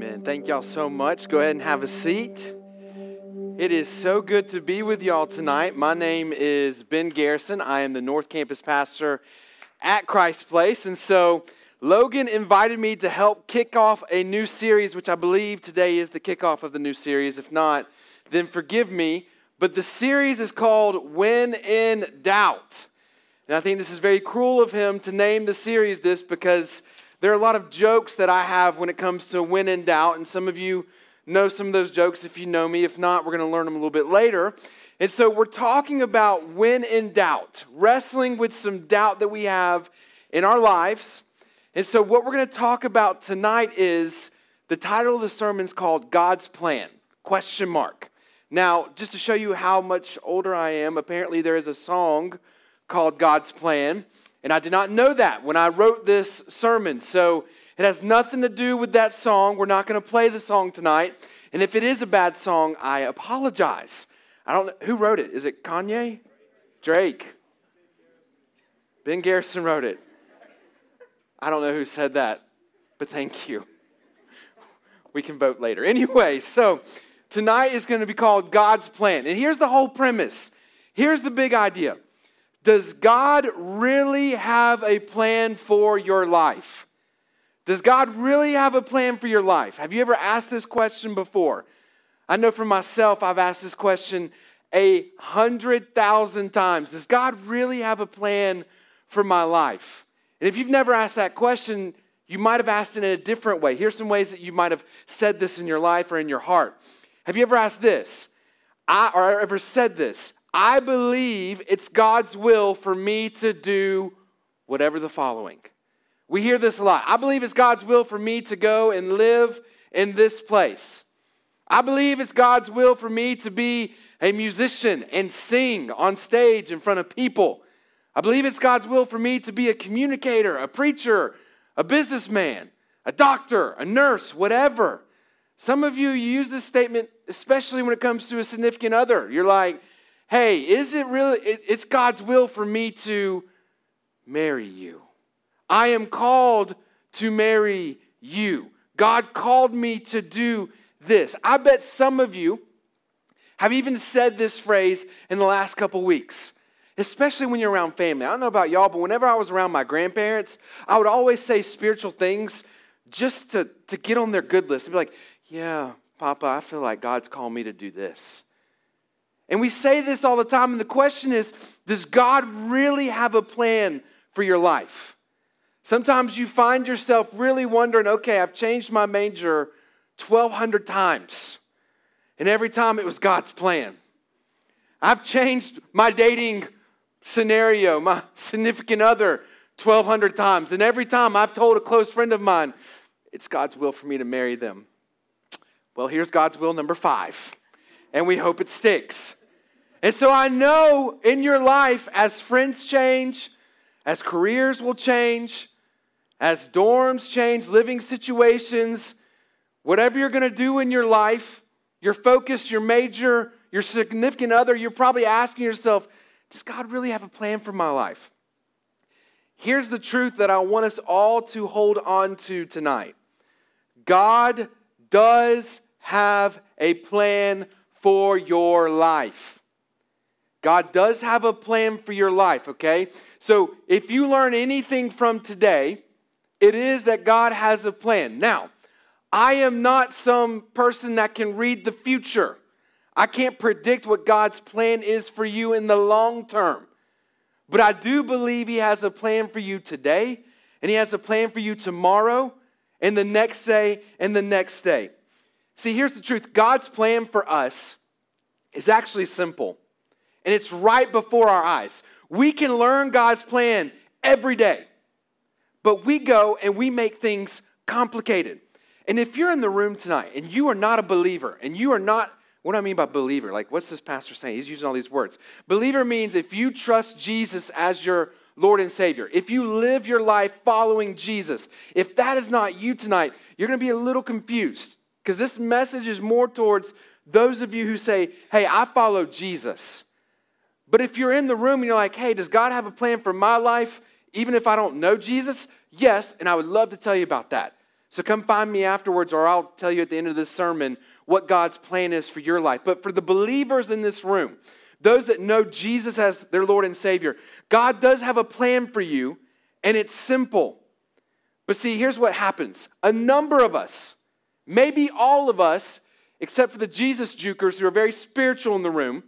Amen. Thank y'all so much. Go ahead and have a seat. It is so good to be with y'all tonight. My name is Ben Garrison. I am the North Campus pastor at Christ Place. And so Logan invited me to help kick off a new series, which I believe today is the kickoff of the new series. If not, then forgive me. But the series is called When in Doubt. And I think this is very cruel of him to name the series this because there are a lot of jokes that I have when it comes to when in doubt, and some of you know some of those jokes if you know me. If not, we're going to learn them a little bit later. And so we're talking about when in doubt, wrestling with some doubt that we have in our lives. And so what we're going to talk about tonight is the title of the sermon is called God's Plan? Question mark. Now, just to show you how much older I am, apparently there is a song called God's Plan. And I did not know that when I wrote this sermon. So it has nothing to do with that song. We're not going to play the song tonight. And if it is a bad song, I apologize. I don't know who wrote it. Is it Kanye? Drake. Ben Garrison wrote it. I don't know who said that, but thank you. We can vote later. Anyway, so tonight is going to be called God's Plan. And here's the whole premise. Here's the big idea. Does God really have a plan for your life? Does God really have a plan for your life? Have you ever asked this question before? I know for myself, I've asked this question a hundred thousand times. Does God really have a plan for my life? And if you've never asked that question, you might have asked it in a different way. Here's some ways that you might have said this in your life or in your heart. Have you ever asked this? I, or ever said this? I believe it's God's will for me to do whatever the following. We hear this a lot. I believe it's God's will for me to go and live in this place. I believe it's God's will for me to be a musician and sing on stage in front of people. I believe it's God's will for me to be a communicator, a preacher, a businessman, a doctor, a nurse, whatever. Some of you use this statement, especially when it comes to a significant other. You're like, hey, is it really, it's God's will for me to marry you. I am called to marry you. God called me to do this. I bet some of you have even said this phrase in the last couple weeks, especially when you're around family. I don't know about y'all, but whenever I was around my grandparents, I would always say spiritual things just to, to get on their good list and be like, yeah, Papa, I feel like God's called me to do this. And we say this all the time, and the question is Does God really have a plan for your life? Sometimes you find yourself really wondering, okay, I've changed my major 1,200 times, and every time it was God's plan. I've changed my dating scenario, my significant other 1,200 times, and every time I've told a close friend of mine, it's God's will for me to marry them. Well, here's God's will number five, and we hope it sticks. And so I know in your life, as friends change, as careers will change, as dorms change, living situations, whatever you're going to do in your life, your focus, your major, your significant other, you're probably asking yourself, does God really have a plan for my life? Here's the truth that I want us all to hold on to tonight God does have a plan for your life. God does have a plan for your life, okay? So if you learn anything from today, it is that God has a plan. Now, I am not some person that can read the future. I can't predict what God's plan is for you in the long term. But I do believe He has a plan for you today, and He has a plan for you tomorrow, and the next day, and the next day. See, here's the truth God's plan for us is actually simple and it's right before our eyes. We can learn God's plan every day, but we go and we make things complicated. And if you're in the room tonight and you are not a believer and you are not, what do I mean by believer? Like, what's this pastor saying? He's using all these words. Believer means if you trust Jesus as your Lord and Savior, if you live your life following Jesus, if that is not you tonight, you're going to be a little confused because this message is more towards those of you who say, hey, I follow Jesus. But if you're in the room and you're like, hey, does God have a plan for my life, even if I don't know Jesus? Yes, and I would love to tell you about that. So come find me afterwards, or I'll tell you at the end of this sermon what God's plan is for your life. But for the believers in this room, those that know Jesus as their Lord and Savior, God does have a plan for you, and it's simple. But see, here's what happens a number of us, maybe all of us, except for the Jesus jukers who are very spiritual in the room,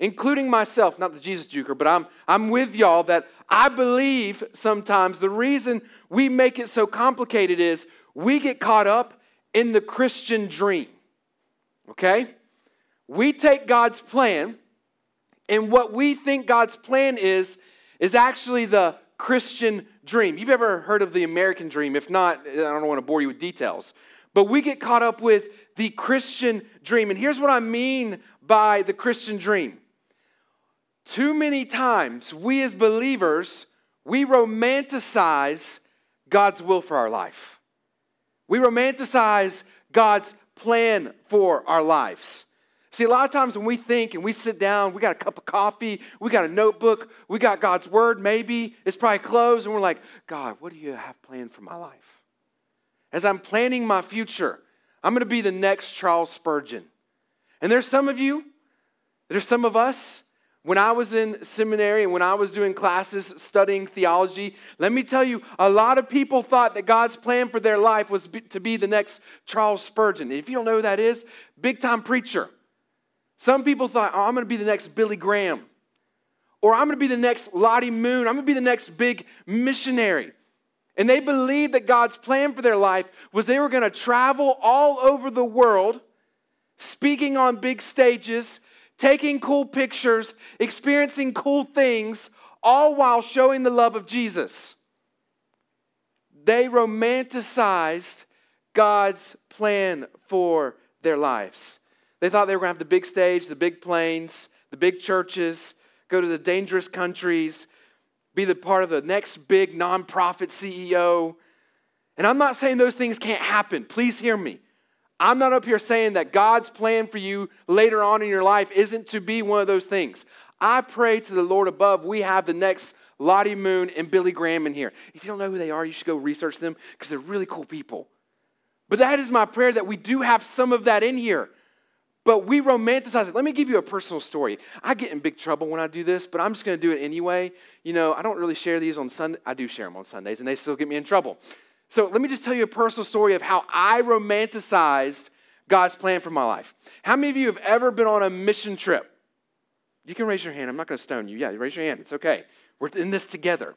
including myself, not the Jesus juker, but I'm, I'm with y'all that I believe sometimes the reason we make it so complicated is we get caught up in the Christian dream. Okay? We take God's plan, and what we think God's plan is, is actually the Christian dream. You've ever heard of the American dream? If not, I don't want to bore you with details. But we get caught up with the Christian dream. And here's what I mean by the Christian dream. Too many times, we as believers, we romanticize God's will for our life. We romanticize God's plan for our lives. See, a lot of times when we think and we sit down, we got a cup of coffee, we got a notebook, we got God's word, maybe it's probably closed, and we're like, God, what do you have planned for my life? As I'm planning my future, I'm going to be the next Charles Spurgeon. And there's some of you, there's some of us when I was in seminary and when I was doing classes studying theology, let me tell you, a lot of people thought that God's plan for their life was to be the next Charles Spurgeon. If you don't know who that is, big time preacher. Some people thought, oh, I'm going to be the next Billy Graham. Or I'm going to be the next Lottie Moon. I'm going to be the next big missionary. And they believed that God's plan for their life was they were going to travel all over the world, speaking on big stages, taking cool pictures, experiencing cool things, all while showing the love of Jesus. They romanticized God's plan for their lives. They thought they were going to have the big stage, the big planes, the big churches, go to the dangerous countries, be the part of the next big nonprofit CEO. And I'm not saying those things can't happen. Please hear me. I'm not up here saying that God's plan for you later on in your life isn't to be one of those things. I pray to the Lord above, we have the next Lottie Moon and Billy Graham in here. If you don't know who they are, you should go research them because they're really cool people. But that is my prayer that we do have some of that in here. But we romanticize it. Let me give you a personal story. I get in big trouble when I do this, but I'm just going to do it anyway. You know, I don't really share these on Sunday. I do share them on Sundays, and they still get me in trouble. So let me just tell you a personal story of how I romanticized God's plan for my life. How many of you have ever been on a mission trip? You can raise your hand. I'm not going to stone you. Yeah, raise your hand. It's okay. We're in this together.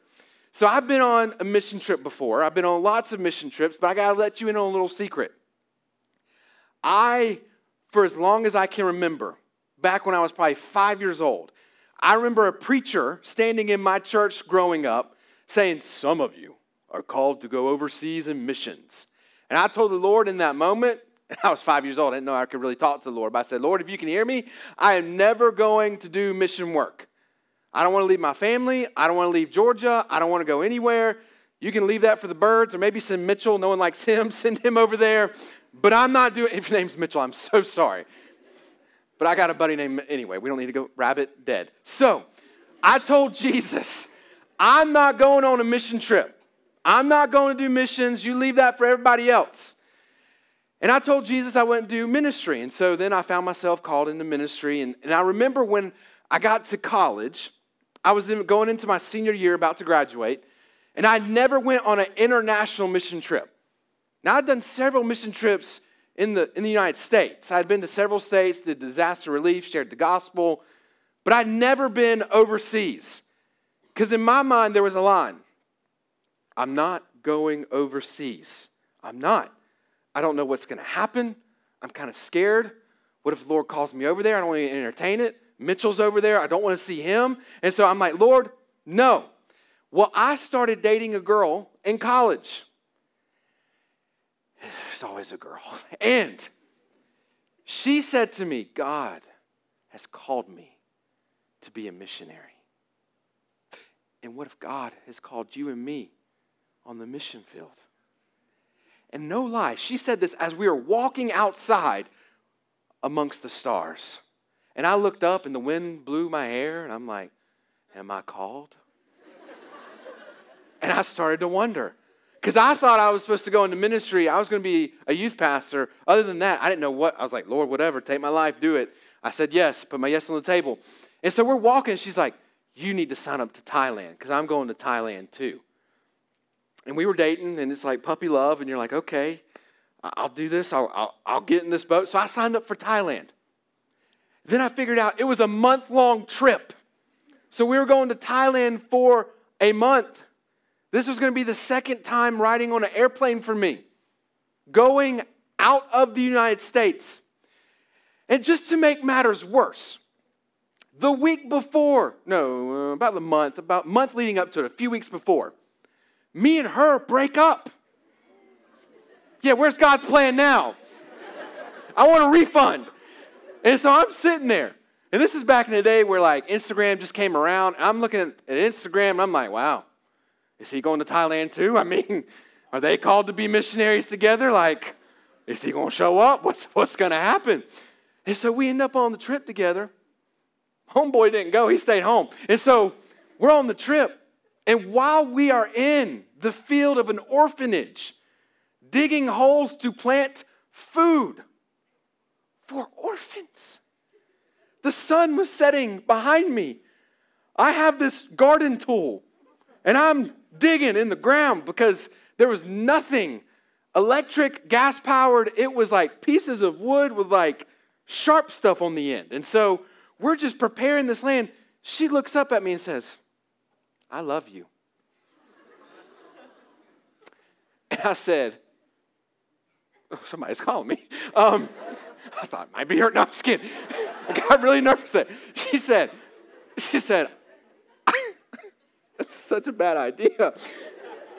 So I've been on a mission trip before. I've been on lots of mission trips, but I got to let you in on a little secret. I, for as long as I can remember, back when I was probably five years old, I remember a preacher standing in my church growing up saying, Some of you are called to go overseas in missions. And I told the Lord in that moment, I was five years old, I didn't know I could really talk to the Lord, but I said, Lord, if you can hear me, I am never going to do mission work. I don't want to leave my family. I don't want to leave Georgia. I don't want to go anywhere. You can leave that for the birds or maybe send Mitchell. No one likes him. Send him over there. But I'm not doing If your name's Mitchell, I'm so sorry. But I got a buddy named, anyway, we don't need to go rabbit dead. So I told Jesus, I'm not going on a mission trip. I'm not going to do missions. You leave that for everybody else. And I told Jesus I wouldn't do ministry. And so then I found myself called into ministry. And, and I remember when I got to college, I was in, going into my senior year, about to graduate, and I never went on an international mission trip. Now, I'd done several mission trips in the, in the United States. I'd been to several states, did disaster relief, shared the gospel, but I'd never been overseas. Because in my mind, there was a line I'm not going overseas. I'm not. I don't know what's going to happen. I'm kind of scared. What if the Lord calls me over there? I don't want to entertain it. Mitchell's over there. I don't want to see him. And so I'm like, Lord, no. Well, I started dating a girl in college. There's always a girl. And she said to me, God has called me to be a missionary. And what if God has called you and me on the mission field. And no lie, she said this as we were walking outside amongst the stars. And I looked up and the wind blew my hair, and I'm like, Am I called? and I started to wonder. because I thought I was supposed to go into ministry. I was going to be a youth pastor. Other than that, I didn't know what. I was like, Lord, whatever, take my life, do it. I said yes, put my yes on the table. And so we're walking. She's like, You need to sign up to Thailand because I'm going to Thailand too. And we were dating, and it's like puppy love, and you're like, Okay, I'll do this. I'll, I'll, I'll get in this boat. So I signed up for Thailand. Then I figured out it was a month long trip. So we were going to Thailand for a month. This was going to be the second time riding on an airplane for me, going out of the United States. And just to make matters worse, the week before, no, about the month, about month leading up to it, a few weeks before, me and her break up. Yeah, where's God's plan now? I want a refund. And so I'm sitting there. And this is back in the day where like Instagram just came around. I'm looking at Instagram and I'm like, wow, is he going to Thailand too? I mean, are they called to be missionaries together? Like, is he going to show up? What's, what's going to happen? And so we end up on the trip together. Homeboy didn't go, he stayed home. And so we're on the trip. And while we are in the field of an orphanage, digging holes to plant food for orphans, the sun was setting behind me. I have this garden tool and I'm digging in the ground because there was nothing electric, gas powered. It was like pieces of wood with like sharp stuff on the end. And so we're just preparing this land. She looks up at me and says, I love you. And I said, oh, somebody's calling me. Um, I thought it might be her. No, I'm just kidding. I got really nervous there. She said, she said, that's such a bad idea.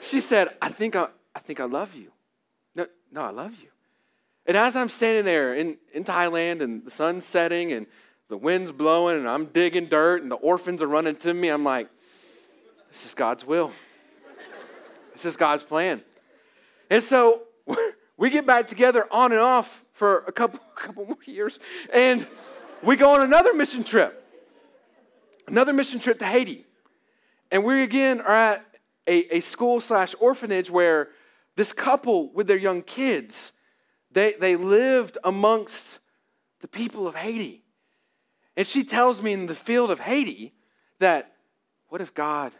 She said, I think I, I think I love you. No, no, I love you. And as I'm standing there in, in Thailand and the sun's setting and the wind's blowing and I'm digging dirt and the orphans are running to me, I'm like, this is God's will. This is God's plan. And so we get back together on and off for a couple, couple more years. And we go on another mission trip, another mission trip to Haiti. And we again are at a, a school slash orphanage where this couple with their young kids, they, they lived amongst the people of Haiti. And she tells me in the field of Haiti that, what if God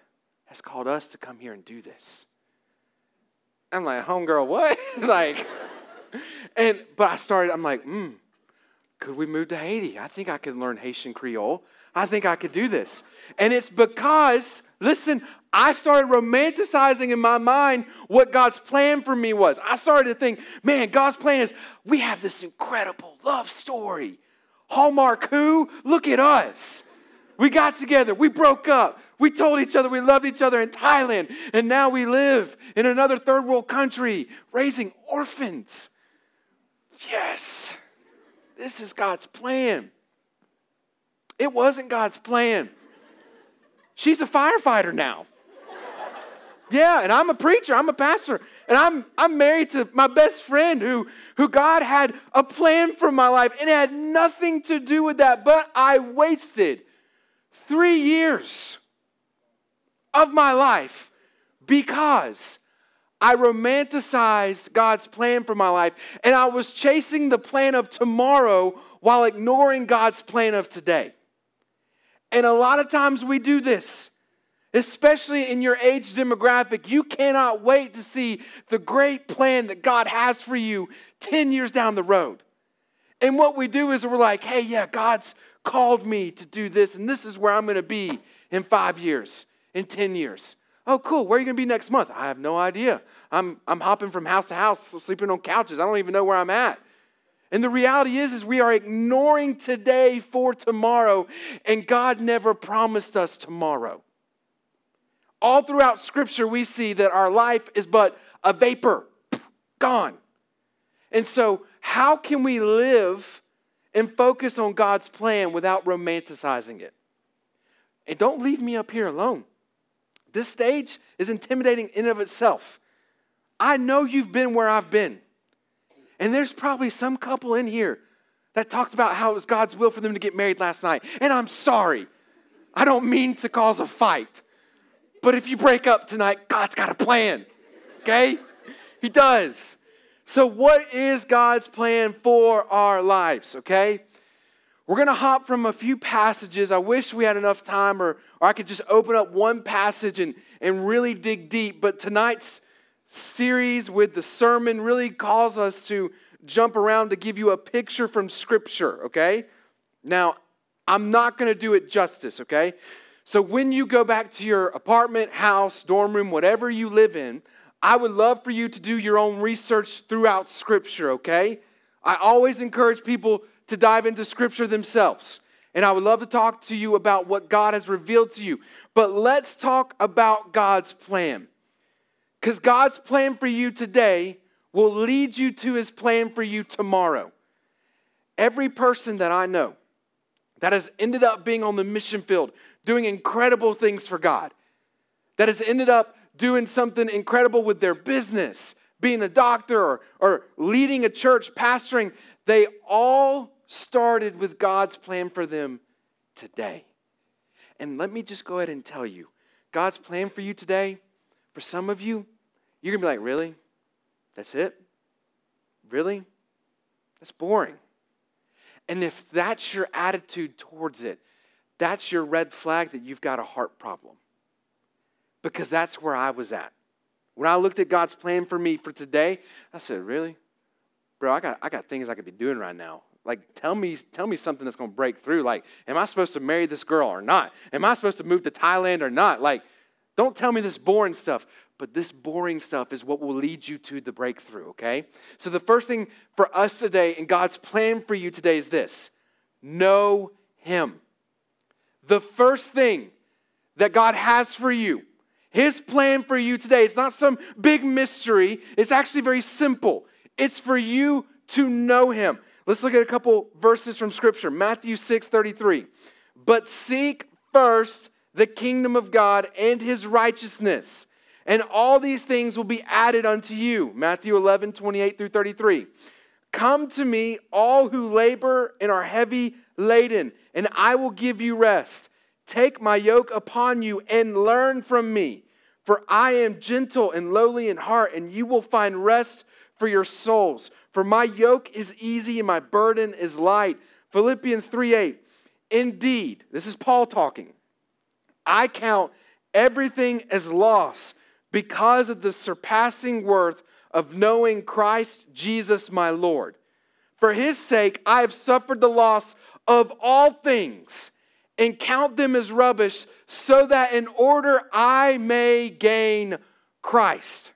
has called us to come here and do this? I'm like, homegirl, what? like, and, but I started, I'm like, hmm, could we move to Haiti? I think I could learn Haitian Creole. I think I could do this. And it's because, listen, I started romanticizing in my mind what God's plan for me was. I started to think, man, God's plan is we have this incredible love story. Hallmark who? Look at us. We got together, we broke up, we told each other we loved each other in Thailand, and now we live in another third world country raising orphans. Yes, this is God's plan. It wasn't God's plan. She's a firefighter now. Yeah, and I'm a preacher, I'm a pastor, and I'm, I'm married to my best friend who, who God had a plan for my life, and it had nothing to do with that, but I wasted three years of my life because I romanticized God's plan for my life, and I was chasing the plan of tomorrow while ignoring God's plan of today. And a lot of times we do this, especially in your age demographic. You cannot wait to see the great plan that God has for you 10 years down the road. And what we do is we're like, hey, yeah, God's called me to do this, and this is where I'm going to be in five years, in 10 years. Oh, cool. Where are you going to be next month? I have no idea. I'm, I'm hopping from house to house, sleeping on couches. I don't even know where I'm at. And the reality is, is we are ignoring today for tomorrow, and God never promised us tomorrow. All throughout Scripture, we see that our life is but a vapor, gone. And so, how can we live and focus on God's plan without romanticizing it? And don't leave me up here alone. This stage is intimidating in of itself. I know you've been where I've been. And there's probably some couple in here that talked about how it was God's will for them to get married last night. And I'm sorry. I don't mean to cause a fight. But if you break up tonight, God's got a plan. okay? He does. So, what is God's plan for our lives, okay? We're going to hop from a few passages. I wish we had enough time, or, or I could just open up one passage and, and really dig deep. But tonight's series with the sermon really calls us to jump around to give you a picture from Scripture, okay? Now, I'm not going to do it justice, okay? So, when you go back to your apartment, house, dorm room, whatever you live in, I would love for you to do your own research throughout Scripture, okay? I always encourage people to dive into Scripture themselves. And I would love to talk to you about what God has revealed to you. But let's talk about God's plan. Because God's plan for you today will lead you to his plan for you tomorrow. Every person that I know that has ended up being on the mission field, doing incredible things for God, that has ended up doing something incredible with their business, being a doctor or, or leading a church, pastoring, they all started with God's plan for them today. And let me just go ahead and tell you God's plan for you today, for some of you, you're going to be like, really? That's it? Really? That's boring. And if that's your attitude towards it, that's your red flag that you've got a heart problem. Because that's where I was at. When I looked at God's plan for me for today, I said, Really? Bro, I got, I got things I could be doing right now. Like, tell me, tell me something that's going to break through. Like, am I supposed to marry this girl or not? Am I supposed to move to Thailand or not? Like, don't tell me this boring stuff. But this boring stuff is what will lead you to the breakthrough, okay? So, the first thing for us today and God's plan for you today is this know Him. The first thing that God has for you, His plan for you today, it's not some big mystery, it's actually very simple. It's for you to know Him. Let's look at a couple verses from Scripture. Matthew 6 33. But seek first the kingdom of God and his righteousness, and all these things will be added unto you. Matthew 11 28 through 33. Come to me, all who labor and are heavy laden, and I will give you rest. Take my yoke upon you and learn from me, for I am gentle and lowly in heart, and you will find rest for your souls. For my yoke is easy and my burden is light. Philippians 3 8. Indeed, this is Paul talking. I count everything as loss because of the surpassing worth of knowing Christ Jesus my Lord. For his sake, I have suffered the loss of all things and count them as rubbish, so that in order I may gain Christ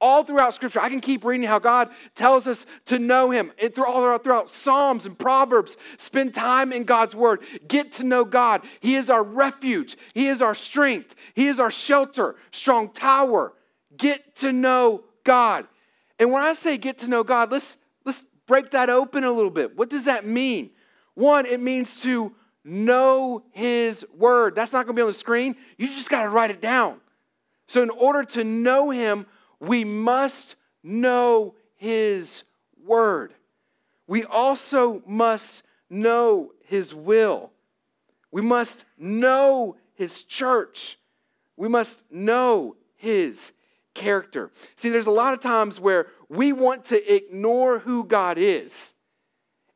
all throughout Scripture. I can keep reading how God tells us to know Him. And through, all throughout, throughout Psalms and Proverbs, spend time in God's Word. Get to know God. He is our refuge, He is our strength, He is our shelter, strong tower. Get to know God. And when I say get to know God, let's, let's break that open a little bit. What does that mean? One, it means to know His Word. That's not going to be on the screen. You just got to write it down. So, in order to know Him, we must know His Word. We also must know His will. We must know His church. We must know His character. See, there's a lot of times where we want to ignore who God is,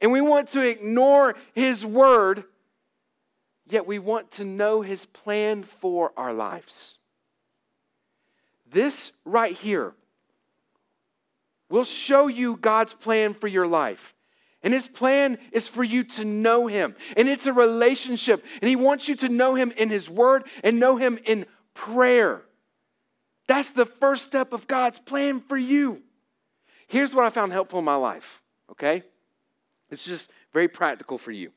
and we want to ignore His Word, yet we want to know His plan for our lives. This right here will show you God's plan for your life. And his plan is for you to know him. And it's a relationship. And he wants you to know him in his word and know him in prayer. That's the first step of God's plan for you. Here's what I found helpful in my life, okay? It's just very practical for you.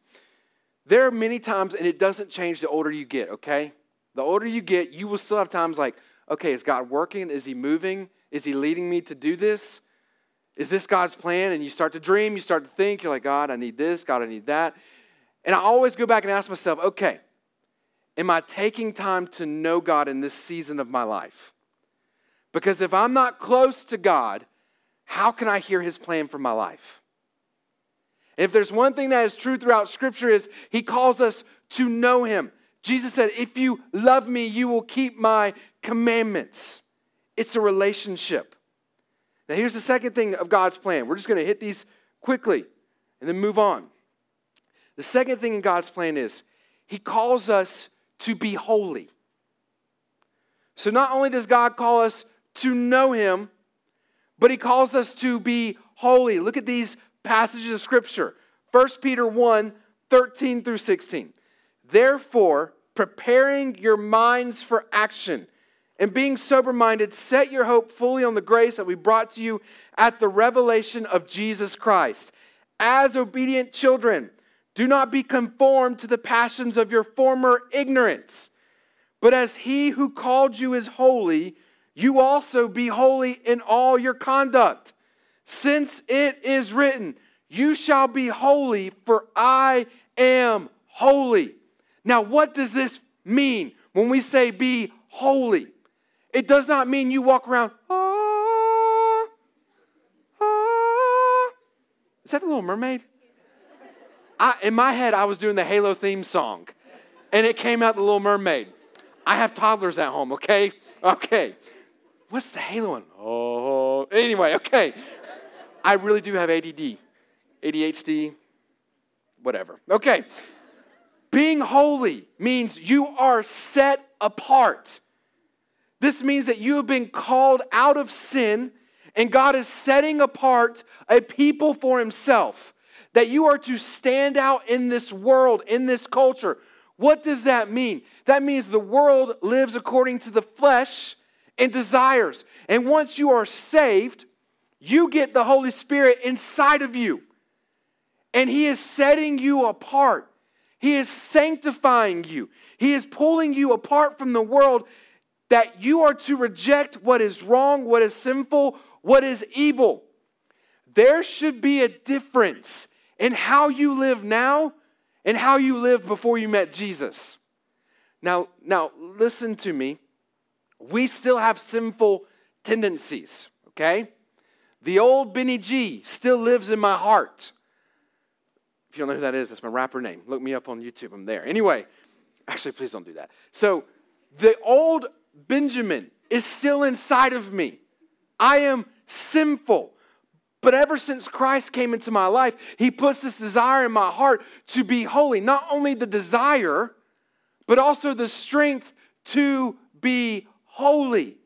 There are many times, and it doesn't change the older you get, okay? The older you get, you will still have times like, okay, is God working? Is He moving? Is He leading me to do this? Is this God's plan? And you start to dream, you start to think, you're like, God, I need this, God, I need that. And I always go back and ask myself, okay, am I taking time to know God in this season of my life? Because if I'm not close to God, how can I hear His plan for my life? if there's one thing that is true throughout Scripture is He calls us to know Him. Jesus said, If you love me, you will keep my commandments. it's a relationship. Now, here's the second thing of God's plan. We're just going to hit these quickly and then move on. The second thing in God's plan is He calls us to be holy. So, not only does God call us to know Him, but He calls us to be holy. Look at these passages of Scripture 1 Peter 1 13 through 16. Therefore, preparing your minds for action and being sober minded, set your hope fully on the grace that we brought to you at the revelation of Jesus Christ. As obedient children, do not be conformed to the passions of your former ignorance, but as he who called you is holy, you also be holy in all your conduct. Since it is written, You shall be holy, for I am holy. Now, what does this mean when we say be holy? It does not mean you walk around, ah, ah. Is that the little mermaid? I, in my head, I was doing the Halo theme song, and it came out the little mermaid. I have toddlers at home, okay? Okay. What's the Halo one? Oh, anyway, okay. I really do have ADD, ADHD, whatever. Okay. Being holy means you are set apart. This means that you have been called out of sin and God is setting apart a people for himself. That you are to stand out in this world, in this culture. What does that mean? That means the world lives according to the flesh and desires. And once you are saved, you get the Holy Spirit inside of you. And He is setting you apart. He is sanctifying you. He is pulling you apart from the world that you are to reject what is wrong, what is sinful, what is evil. There should be a difference in how you live now and how you lived before you met Jesus. Now, now listen to me. We still have sinful tendencies, okay? The old Benny G still lives in my heart. If you don't know who that is, that's my rapper name. Look me up on YouTube. I'm there. Anyway, actually, please don't do that. So, the old Benjamin is still inside of me. I am sinful. But ever since Christ came into my life, He puts this desire in my heart to be holy. Not only the desire, but also the strength to be holy.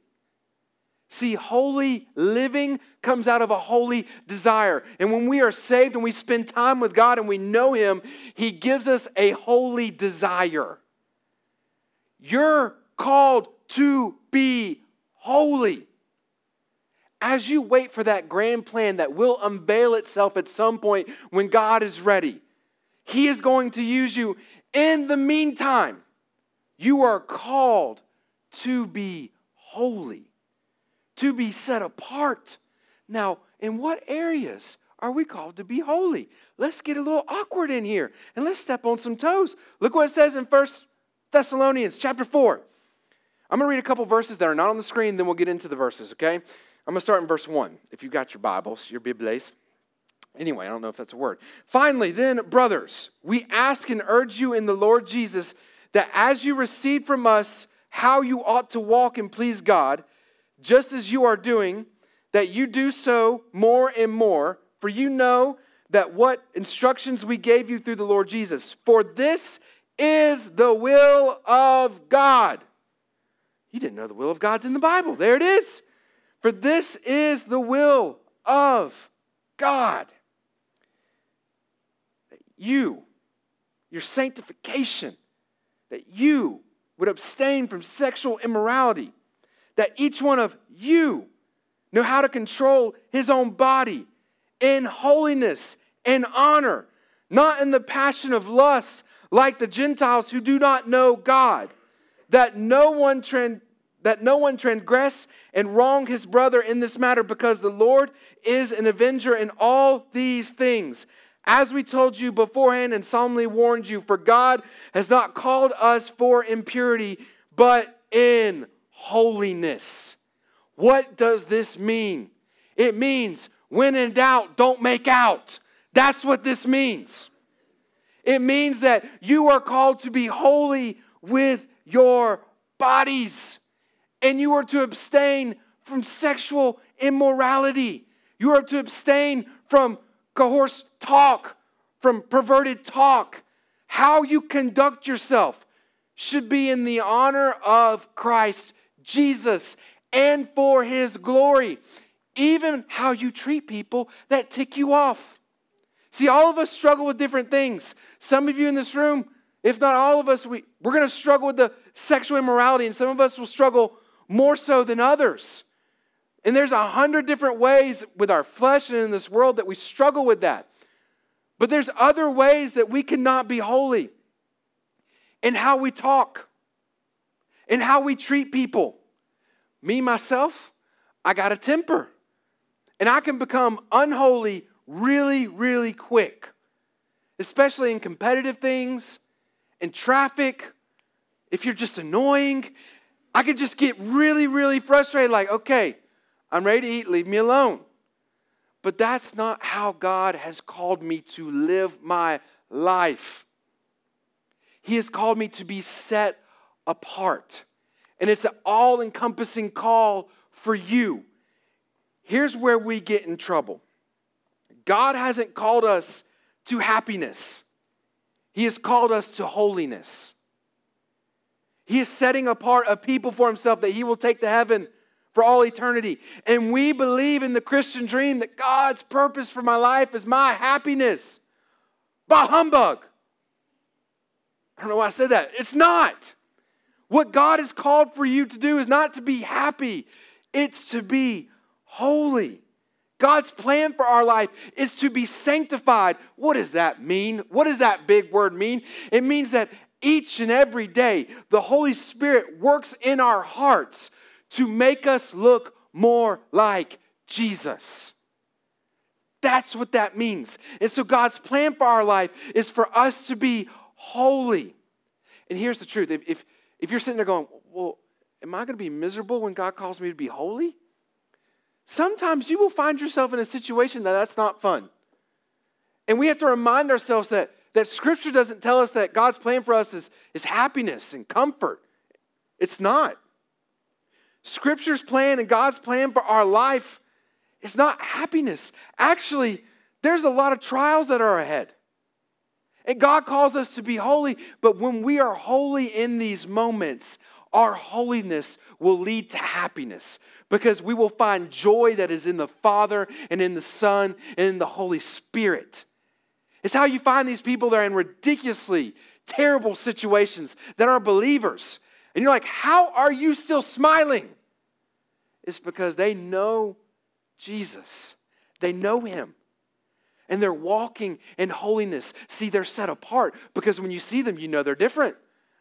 See, holy living comes out of a holy desire. And when we are saved and we spend time with God and we know Him, He gives us a holy desire. You're called to be holy. As you wait for that grand plan that will unveil itself at some point when God is ready, He is going to use you. In the meantime, you are called to be holy, to be set apart. Now, in what areas are we called to be holy? Let's get a little awkward in here and let's step on some toes. Look what it says in First Thessalonians chapter 4. I'm going to read a couple verses that are not on the screen, then we'll get into the verses, okay? I'm going to start in verse 1. If you've got your Bibles, your Bibles. Anyway, I don't know if that's a word. Finally, then, brothers, we ask and urge you in the Lord Jesus that as you receive from us how you ought to walk and please God, just as you are doing, that you do so more and more, for you know that what instructions we gave you through the Lord Jesus. For this is the will of God you didn't know the will of God's in the Bible. There it is. For this is the will of God. That you, your sanctification, that you would abstain from sexual immorality, that each one of you know how to control his own body in holiness and honor, not in the passion of lust like the Gentiles who do not know God that no one that no one transgress and wrong his brother in this matter because the Lord is an avenger in all these things. As we told you beforehand and solemnly warned you, for God has not called us for impurity, but in holiness. What does this mean? It means when in doubt, don't make out. That's what this means. It means that you are called to be holy with your bodies. And you are to abstain from sexual immorality. You are to abstain from coarse talk, from perverted talk. How you conduct yourself should be in the honor of Christ Jesus and for his glory. Even how you treat people that tick you off. See, all of us struggle with different things. Some of you in this room, if not all of us, we, we're going to struggle with the sexual immorality, and some of us will struggle more so than others. And there's a hundred different ways with our flesh and in this world that we struggle with that. But there's other ways that we cannot be holy in how we talk, in how we treat people. Me, myself, I got a temper. And I can become unholy really, really quick, especially in competitive things, in traffic. If you're just annoying, I could just get really, really frustrated like, okay, I'm ready to eat, leave me alone. But that's not how God has called me to live my life. He has called me to be set apart. And it's an all encompassing call for you. Here's where we get in trouble God hasn't called us to happiness, He has called us to holiness. He is setting apart a people for Himself that He will take to heaven for all eternity. And we believe in the Christian dream that God's purpose for my life is my happiness. Bah humbug. I don't know why I said that. It's not. What God has called for you to do is not to be happy, it's to be holy. God's plan for our life is to be sanctified. What does that mean? What does that big word mean? It means that each and every day the Holy Spirit works in our hearts to make us look more like Jesus. That's what that means. And so God's plan for our life is for us to be holy. And here's the truth if, if, if you're sitting there going, well, am I going to be miserable when God calls me to be holy? Sometimes you will find yourself in a situation that that's not fun. And we have to remind ourselves that, that Scripture doesn't tell us that God's plan for us is, is happiness and comfort. It's not. Scripture's plan and God's plan for our life is not happiness. Actually, there's a lot of trials that are ahead. And God calls us to be holy, but when we are holy in these moments, our holiness will lead to happiness because we will find joy that is in the Father and in the Son and in the Holy Spirit. It's how you find these people that are in ridiculously terrible situations that are believers and you're like, how are you still smiling? It's because they know Jesus, they know Him. And they're walking in holiness. See, they're set apart because when you see them, you know they're different.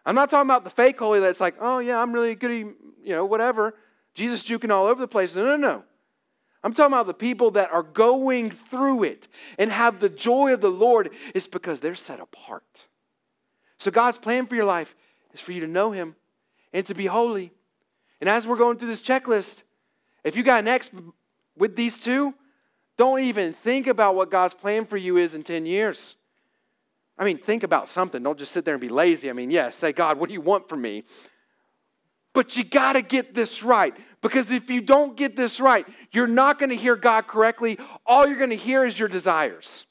I'm not talking about the fake holy that's like, oh, yeah, I'm really good, you know, whatever. Jesus juking all over the place. No, no, no. I'm talking about the people that are going through it and have the joy of the Lord is because they're set apart. So God's plan for your life is for you to know Him and to be holy. And as we're going through this checklist, if you got an X with these two, don't even think about what God's plan for you is in 10 years. I mean, think about something. Don't just sit there and be lazy. I mean, yes, say, God, what do you want from me? But you got to get this right because if you don't get this right, you're not going to hear God correctly. All you're going to hear is your desires.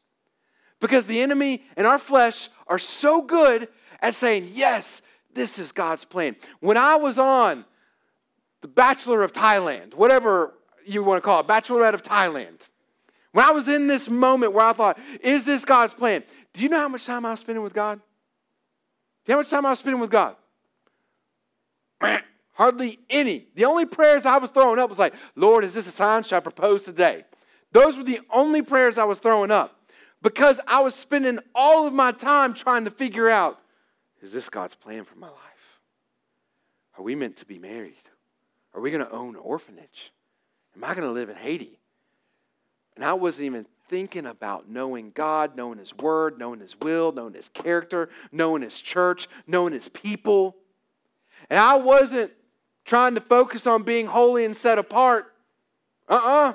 Because the enemy and our flesh are so good at saying, Yes, this is God's plan. When I was on the Bachelor of Thailand, whatever you want to call it, Bachelorette of Thailand, when I was in this moment where I thought, is this God's plan? Do you know how much time I was spending with God? Do you know how much time I was spending with God? Hardly any. The only prayers I was throwing up was like, Lord, is this a sign? Should I propose today? Those were the only prayers I was throwing up because I was spending all of my time trying to figure out is this God's plan for my life? Are we meant to be married? Are we going to own an orphanage? Am I going to live in Haiti? And I wasn't even thinking about knowing God, knowing His Word, knowing His will, knowing His character, knowing His church, knowing His people. And I wasn't trying to focus on being holy and set apart. Uh uh-uh. uh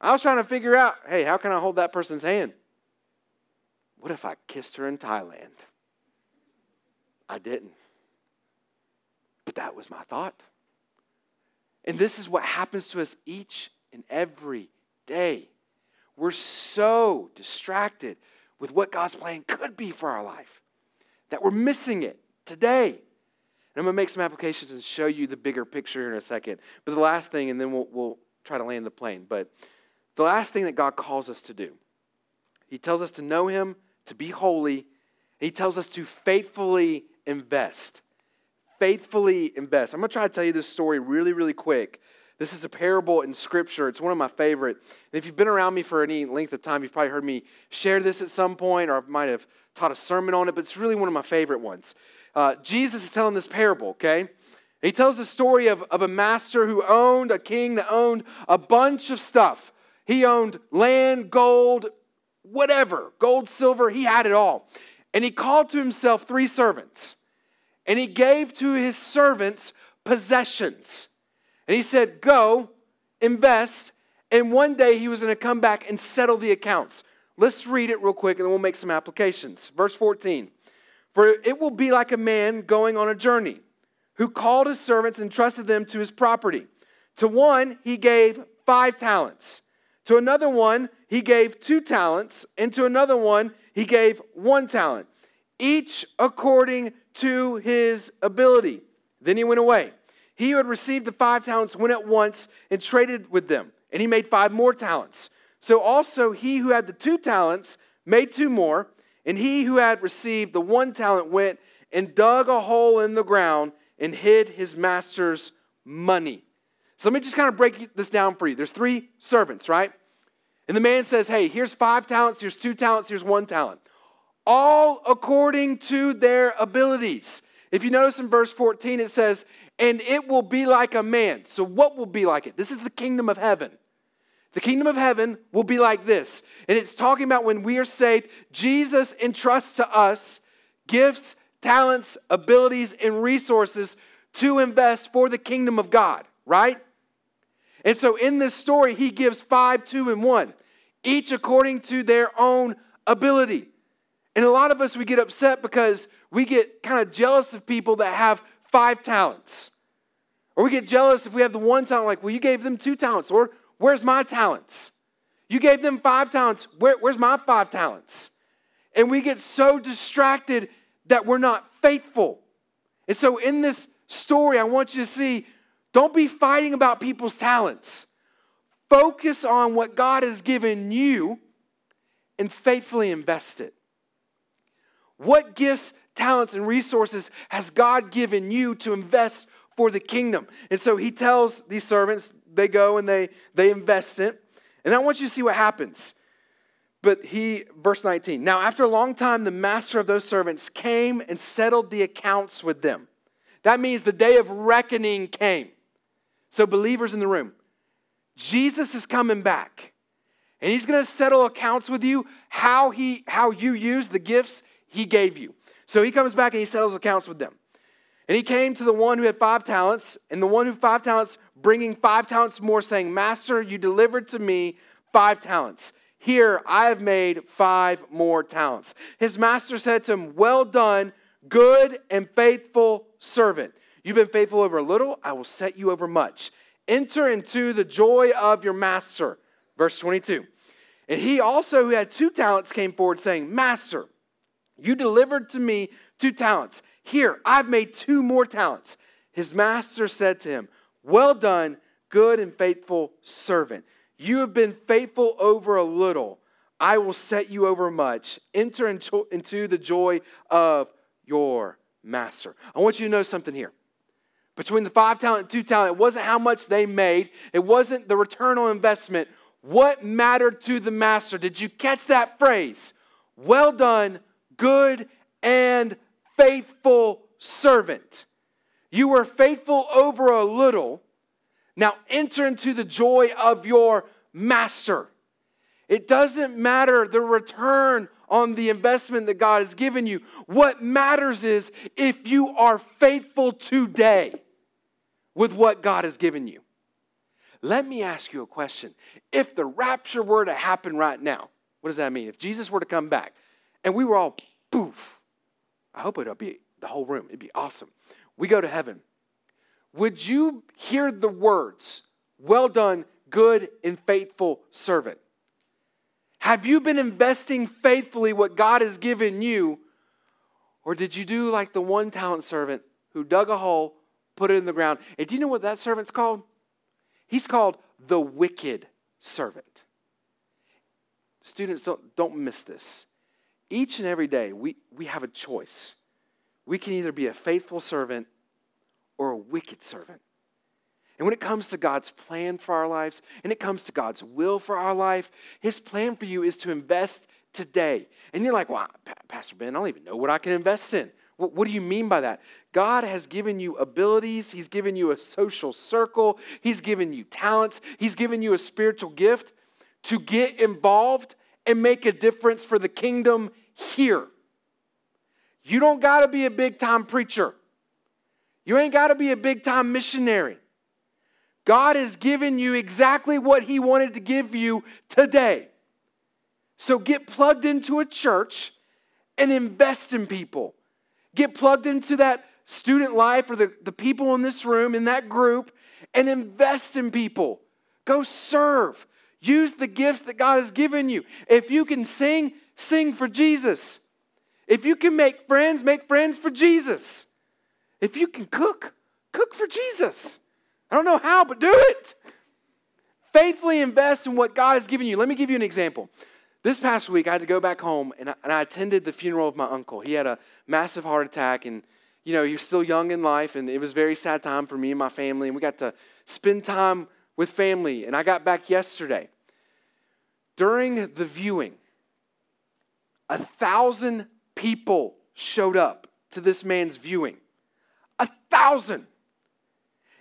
I was trying to figure out hey, how can I hold that person's hand? What if I kissed her in Thailand? I didn't. But that was my thought. And this is what happens to us each and every day. We're so distracted with what God's plan could be for our life that we're missing it today. And I'm going to make some applications and show you the bigger picture in a second. But the last thing, and then we'll, we'll try to land the plane. But the last thing that God calls us to do, He tells us to know Him, to be holy. He tells us to faithfully invest. Faithfully invest. I'm going to try to tell you this story really, really quick. This is a parable in Scripture. It's one of my favorite. And if you've been around me for any length of time, you've probably heard me share this at some point, or I might have taught a sermon on it, but it's really one of my favorite ones. Uh, Jesus is telling this parable, okay? He tells the story of, of a master who owned, a king that owned a bunch of stuff. He owned land, gold, whatever, gold, silver, he had it all. And he called to himself three servants. And he gave to his servants possessions. And he said, Go, invest, and one day he was going to come back and settle the accounts. Let's read it real quick and then we'll make some applications. Verse 14 For it will be like a man going on a journey who called his servants and trusted them to his property. To one, he gave five talents. To another one, he gave two talents. And to another one, he gave one talent, each according to his ability. Then he went away. He who had received the five talents went at once and traded with them, and he made five more talents. So also he who had the two talents made two more, and he who had received the one talent went and dug a hole in the ground and hid his master's money. So let me just kind of break this down for you. There's three servants, right? And the man says, Hey, here's five talents, here's two talents, here's one talent. All according to their abilities. If you notice in verse 14, it says, And it will be like a man. So, what will be like it? This is the kingdom of heaven. The kingdom of heaven will be like this. And it's talking about when we are saved, Jesus entrusts to us gifts, talents, abilities, and resources to invest for the kingdom of God, right? And so in this story, he gives five, two, and one, each according to their own ability. And a lot of us, we get upset because we get kind of jealous of people that have five talents. Or we get jealous if we have the one talent, like, well, you gave them two talents. Or where's my talents? You gave them five talents. Where, where's my five talents? And we get so distracted that we're not faithful. And so in this story, I want you to see don't be fighting about people's talents. Focus on what God has given you and faithfully invest it. What gifts, talents, and resources has God given you to invest for the kingdom? And so he tells these servants, they go and they, they invest it. And I want you to see what happens. But he, verse 19, now after a long time, the master of those servants came and settled the accounts with them. That means the day of reckoning came. So, believers in the room, Jesus is coming back. And he's going to settle accounts with you how, he, how you use the gifts he gave you. So he comes back and he settles accounts with them. And he came to the one who had five talents, and the one who had five talents, bringing five talents more, saying, Master, you delivered to me five talents. Here, I have made five more talents. His master said to him, Well done, good and faithful servant. You've been faithful over a little, I will set you over much. Enter into the joy of your master. Verse 22. And he also, who had two talents, came forward, saying, Master, you delivered to me two talents. Here, I've made two more talents. His master said to him, Well done, good and faithful servant. You have been faithful over a little. I will set you over much. Enter into the joy of your master. I want you to know something here between the five talent and two talent, it wasn't how much they made, it wasn't the return on investment. What mattered to the master? Did you catch that phrase? Well done, good and faithful servant. You were faithful over a little. Now enter into the joy of your master. It doesn't matter the return on the investment that God has given you. What matters is if you are faithful today with what God has given you. Let me ask you a question. If the rapture were to happen right now, what does that mean? If Jesus were to come back and we were all poof, I hope it'll be the whole room. It'd be awesome. We go to heaven. would you hear the words, Well done, good and faithful servant? Have you been investing faithfully what God has given you? Or did you do like the one talent servant who dug a hole, put it in the ground? And do you know what that servant's called? He's called the wicked servant. Students, don't, don't miss this. Each and every day, we, we have a choice. We can either be a faithful servant or a wicked servant. And when it comes to God's plan for our lives, and it comes to God's will for our life, His plan for you is to invest today. And you're like, well, Pastor Ben, I don't even know what I can invest in. What, what, do you mean by that? God has given you abilities, He's given you a social circle, He's given you talents, He's given you a spiritual gift to get involved and make a difference for the kingdom here. You don't got to be a big time preacher. You ain't got to be a big time missionary. God has given you exactly what He wanted to give you today. So get plugged into a church and invest in people. Get plugged into that student life or the, the people in this room, in that group, and invest in people. Go serve. Use the gifts that God has given you. If you can sing, sing for Jesus. If you can make friends, make friends for Jesus. If you can cook, cook for Jesus. I don't know how, but do it. Faithfully invest in what God has given you. Let me give you an example. This past week, I had to go back home and I, and I attended the funeral of my uncle. He had a massive heart attack, and you know, he was still young in life, and it was a very sad time for me and my family. And we got to spend time with family. And I got back yesterday. During the viewing, a thousand people showed up to this man's viewing. A thousand.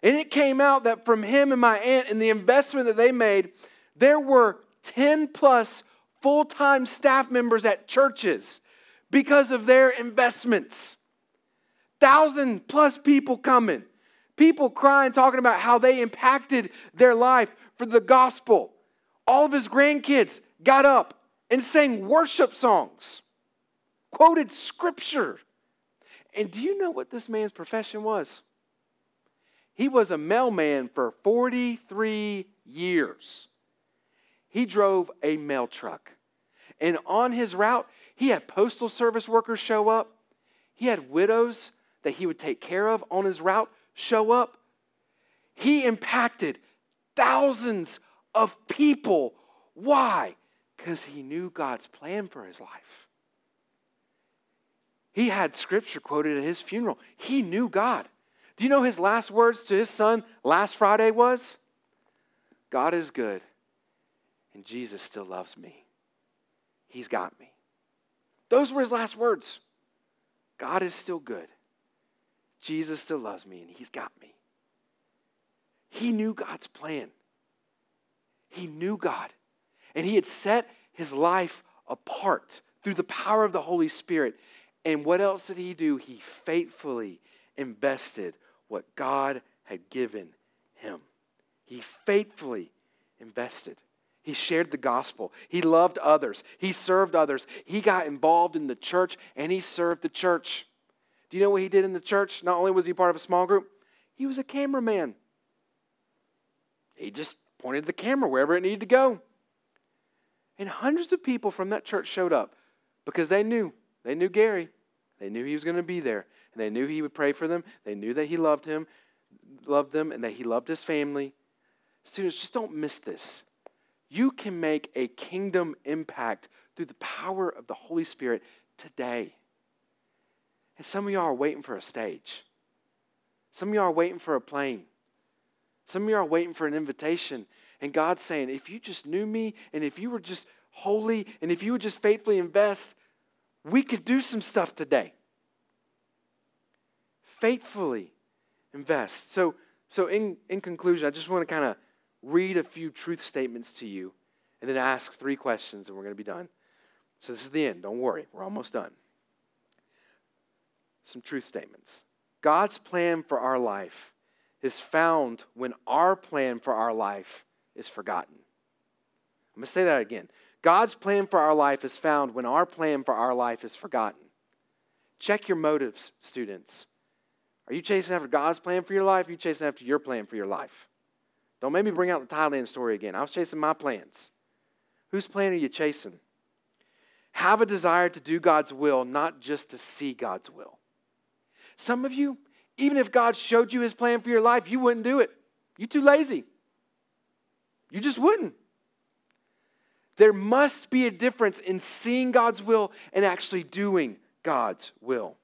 And it came out that from him and my aunt and the investment that they made, there were 10 plus full time staff members at churches because of their investments. Thousand plus people coming. People crying, talking about how they impacted their life for the gospel. All of his grandkids got up and sang worship songs, quoted scripture. And do you know what this man's profession was? He was a mailman for 43 years. He drove a mail truck. And on his route, he had postal service workers show up. He had widows that he would take care of on his route show up. He impacted thousands of people. Why? Because he knew God's plan for his life. He had scripture quoted at his funeral. He knew God. Do you know his last words to his son last Friday was? God is good, and Jesus still loves me. He's got me. Those were his last words. God is still good. Jesus still loves me, and he's got me. He knew God's plan. He knew God. And he had set his life apart through the power of the Holy Spirit. And what else did he do? He faithfully invested what God had given him. He faithfully invested. He shared the gospel. He loved others. He served others. He got involved in the church and he served the church. Do you know what he did in the church? Not only was he part of a small group, he was a cameraman. He just pointed the camera wherever it needed to go. And hundreds of people from that church showed up because they knew. They knew Gary. They knew he was going to be there. And they knew he would pray for them. They knew that he loved him, loved them, and that he loved his family. Students, just don't miss this. You can make a kingdom impact through the power of the Holy Spirit today. And some of y'all are waiting for a stage. Some of y'all are waiting for a plane. Some of you are waiting for an invitation. And God's saying, if you just knew me and if you were just holy and if you would just faithfully invest, we could do some stuff today faithfully invest. So, so in, in conclusion, I just want to kind of read a few truth statements to you and then ask three questions, and we're going to be done. So, this is the end. Don't worry, we're almost done. Some truth statements. God's plan for our life is found when our plan for our life is forgotten. I'm going to say that again. God's plan for our life is found when our plan for our life is forgotten. Check your motives, students. Are you chasing after God's plan for your life? Are you chasing after your plan for your life? Don't make me bring out the Thailand story again. I was chasing my plans. Whose plan are you chasing? Have a desire to do God's will, not just to see God's will. Some of you, even if God showed you his plan for your life, you wouldn't do it. You're too lazy. You just wouldn't. There must be a difference in seeing God's will and actually doing God's will.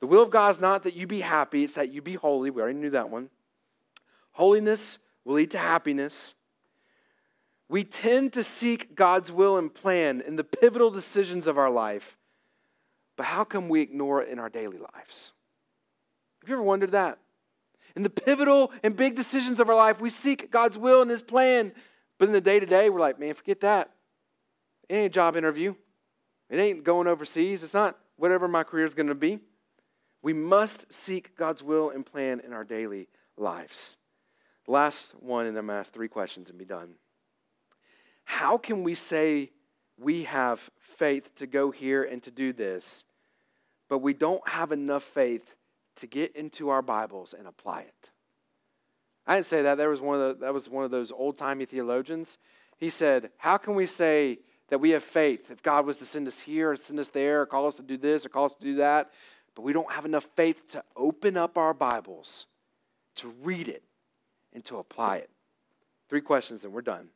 The will of God is not that you be happy, it's that you be holy. We already knew that one. Holiness will lead to happiness. We tend to seek God's will and plan in the pivotal decisions of our life, but how come we ignore it in our daily lives? Have you ever wondered that? In the pivotal and big decisions of our life, we seek God's will and His plan, but in the day to day, we're like, man, forget that. It ain't a job interview. It ain't going overseas. It's not whatever my career is going to be. We must seek God's will and plan in our daily lives. Last one, and I'm going to ask three questions and be done. How can we say we have faith to go here and to do this, but we don't have enough faith to get into our Bibles and apply it? I didn't say that. There was one of the, that was one of those old timey theologians. He said, How can we say that we have faith if God was to send us here or send us there or call us to do this or call us to do that, but we don't have enough faith to open up our Bibles, to read it, and to apply it. Three questions, and we're done.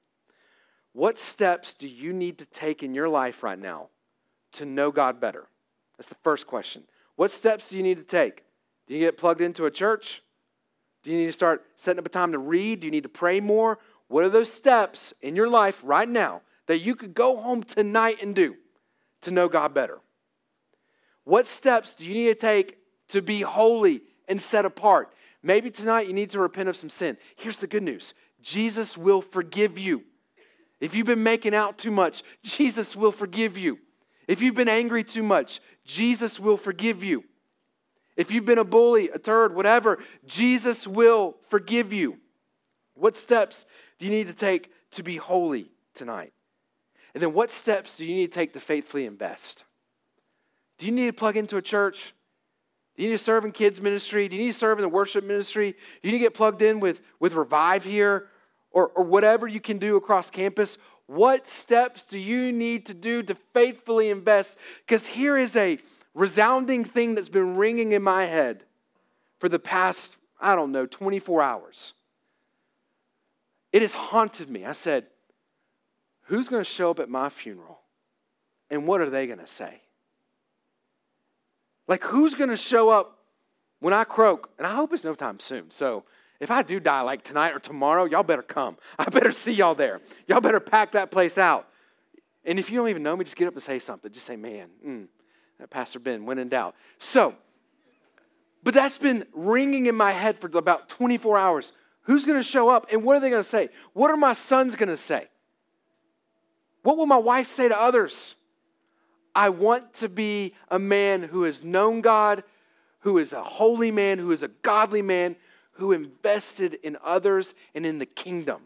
What steps do you need to take in your life right now to know God better? That's the first question. What steps do you need to take? Do you get plugged into a church? Do you need to start setting up a time to read? Do you need to pray more? What are those steps in your life right now that you could go home tonight and do to know God better? What steps do you need to take to be holy and set apart? Maybe tonight you need to repent of some sin. Here's the good news Jesus will forgive you. If you've been making out too much, Jesus will forgive you. If you've been angry too much, Jesus will forgive you. If you've been a bully, a turd, whatever, Jesus will forgive you. What steps do you need to take to be holy tonight? And then what steps do you need to take to faithfully invest? Do you need to plug into a church? Do you need to serve in kids' ministry? Do you need to serve in the worship ministry? Do you need to get plugged in with, with Revive here or, or whatever you can do across campus? What steps do you need to do to faithfully invest? Because here is a resounding thing that's been ringing in my head for the past, I don't know, 24 hours. It has haunted me. I said, Who's going to show up at my funeral? And what are they going to say? Like, who's going to show up when I croak? And I hope it's no time soon. So, if I do die like tonight or tomorrow, y'all better come. I better see y'all there. Y'all better pack that place out. And if you don't even know me, just get up and say something. Just say, man, mm, Pastor Ben, when in doubt. So, but that's been ringing in my head for about 24 hours. Who's going to show up and what are they going to say? What are my sons going to say? What will my wife say to others? I want to be a man who has known God, who is a holy man, who is a godly man, who invested in others and in the kingdom.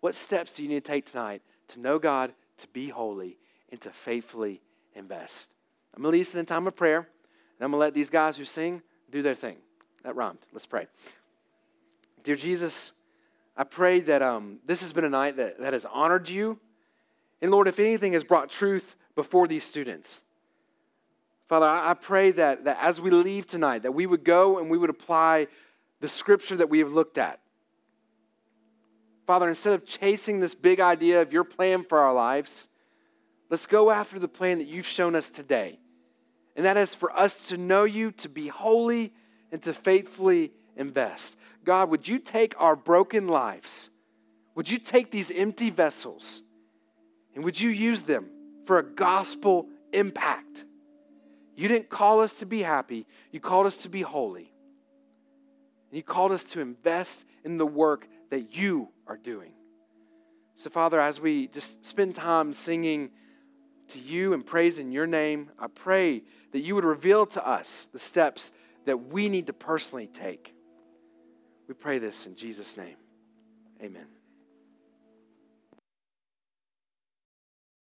What steps do you need to take tonight to know God, to be holy, and to faithfully invest? I'm going to lead us in a time of prayer, and I'm going to let these guys who sing do their thing. That rhymed. Let's pray. Dear Jesus, I pray that um, this has been a night that, that has honored you. And Lord, if anything has brought truth before these students. Father, I pray that, that as we leave tonight, that we would go and we would apply the scripture that we have looked at. Father, instead of chasing this big idea of your plan for our lives, let's go after the plan that you've shown us today. And that is for us to know you, to be holy, and to faithfully invest. God, would you take our broken lives? Would you take these empty vessels? And would you use them for a gospel impact. You didn't call us to be happy, you called us to be holy. And you called us to invest in the work that you are doing. So, Father, as we just spend time singing to you and praise in your name, I pray that you would reveal to us the steps that we need to personally take. We pray this in Jesus' name. Amen.